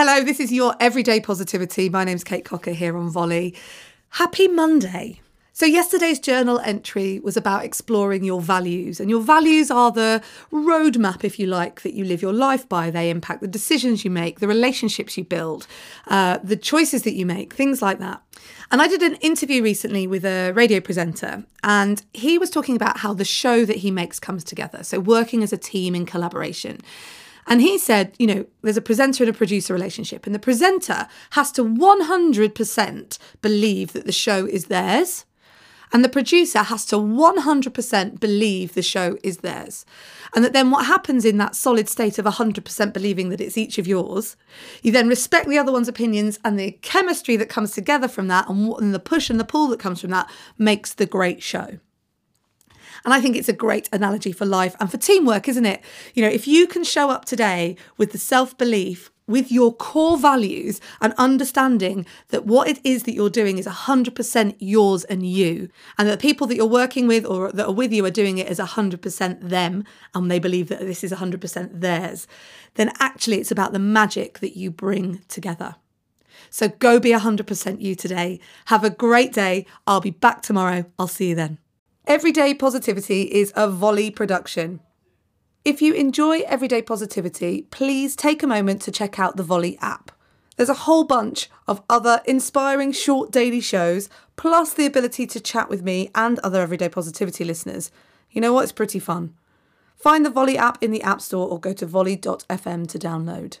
Hello, this is your Everyday Positivity. My name's Kate Cocker here on Volley. Happy Monday. So, yesterday's journal entry was about exploring your values, and your values are the roadmap, if you like, that you live your life by. They impact the decisions you make, the relationships you build, uh, the choices that you make, things like that. And I did an interview recently with a radio presenter, and he was talking about how the show that he makes comes together. So, working as a team in collaboration. And he said, you know, there's a presenter and a producer relationship, and the presenter has to 100% believe that the show is theirs. And the producer has to 100% believe the show is theirs. And that then what happens in that solid state of 100% believing that it's each of yours, you then respect the other one's opinions and the chemistry that comes together from that and the push and the pull that comes from that makes the great show. And I think it's a great analogy for life and for teamwork, isn't it? You know, if you can show up today with the self belief, with your core values and understanding that what it is that you're doing is 100% yours and you, and that the people that you're working with or that are with you are doing it as 100% them, and they believe that this is 100% theirs, then actually it's about the magic that you bring together. So go be 100% you today. Have a great day. I'll be back tomorrow. I'll see you then. Everyday Positivity is a volley production. If you enjoy Everyday Positivity, please take a moment to check out the Volley app. There's a whole bunch of other inspiring short daily shows, plus the ability to chat with me and other Everyday Positivity listeners. You know what? It's pretty fun. Find the Volley app in the App Store or go to volley.fm to download.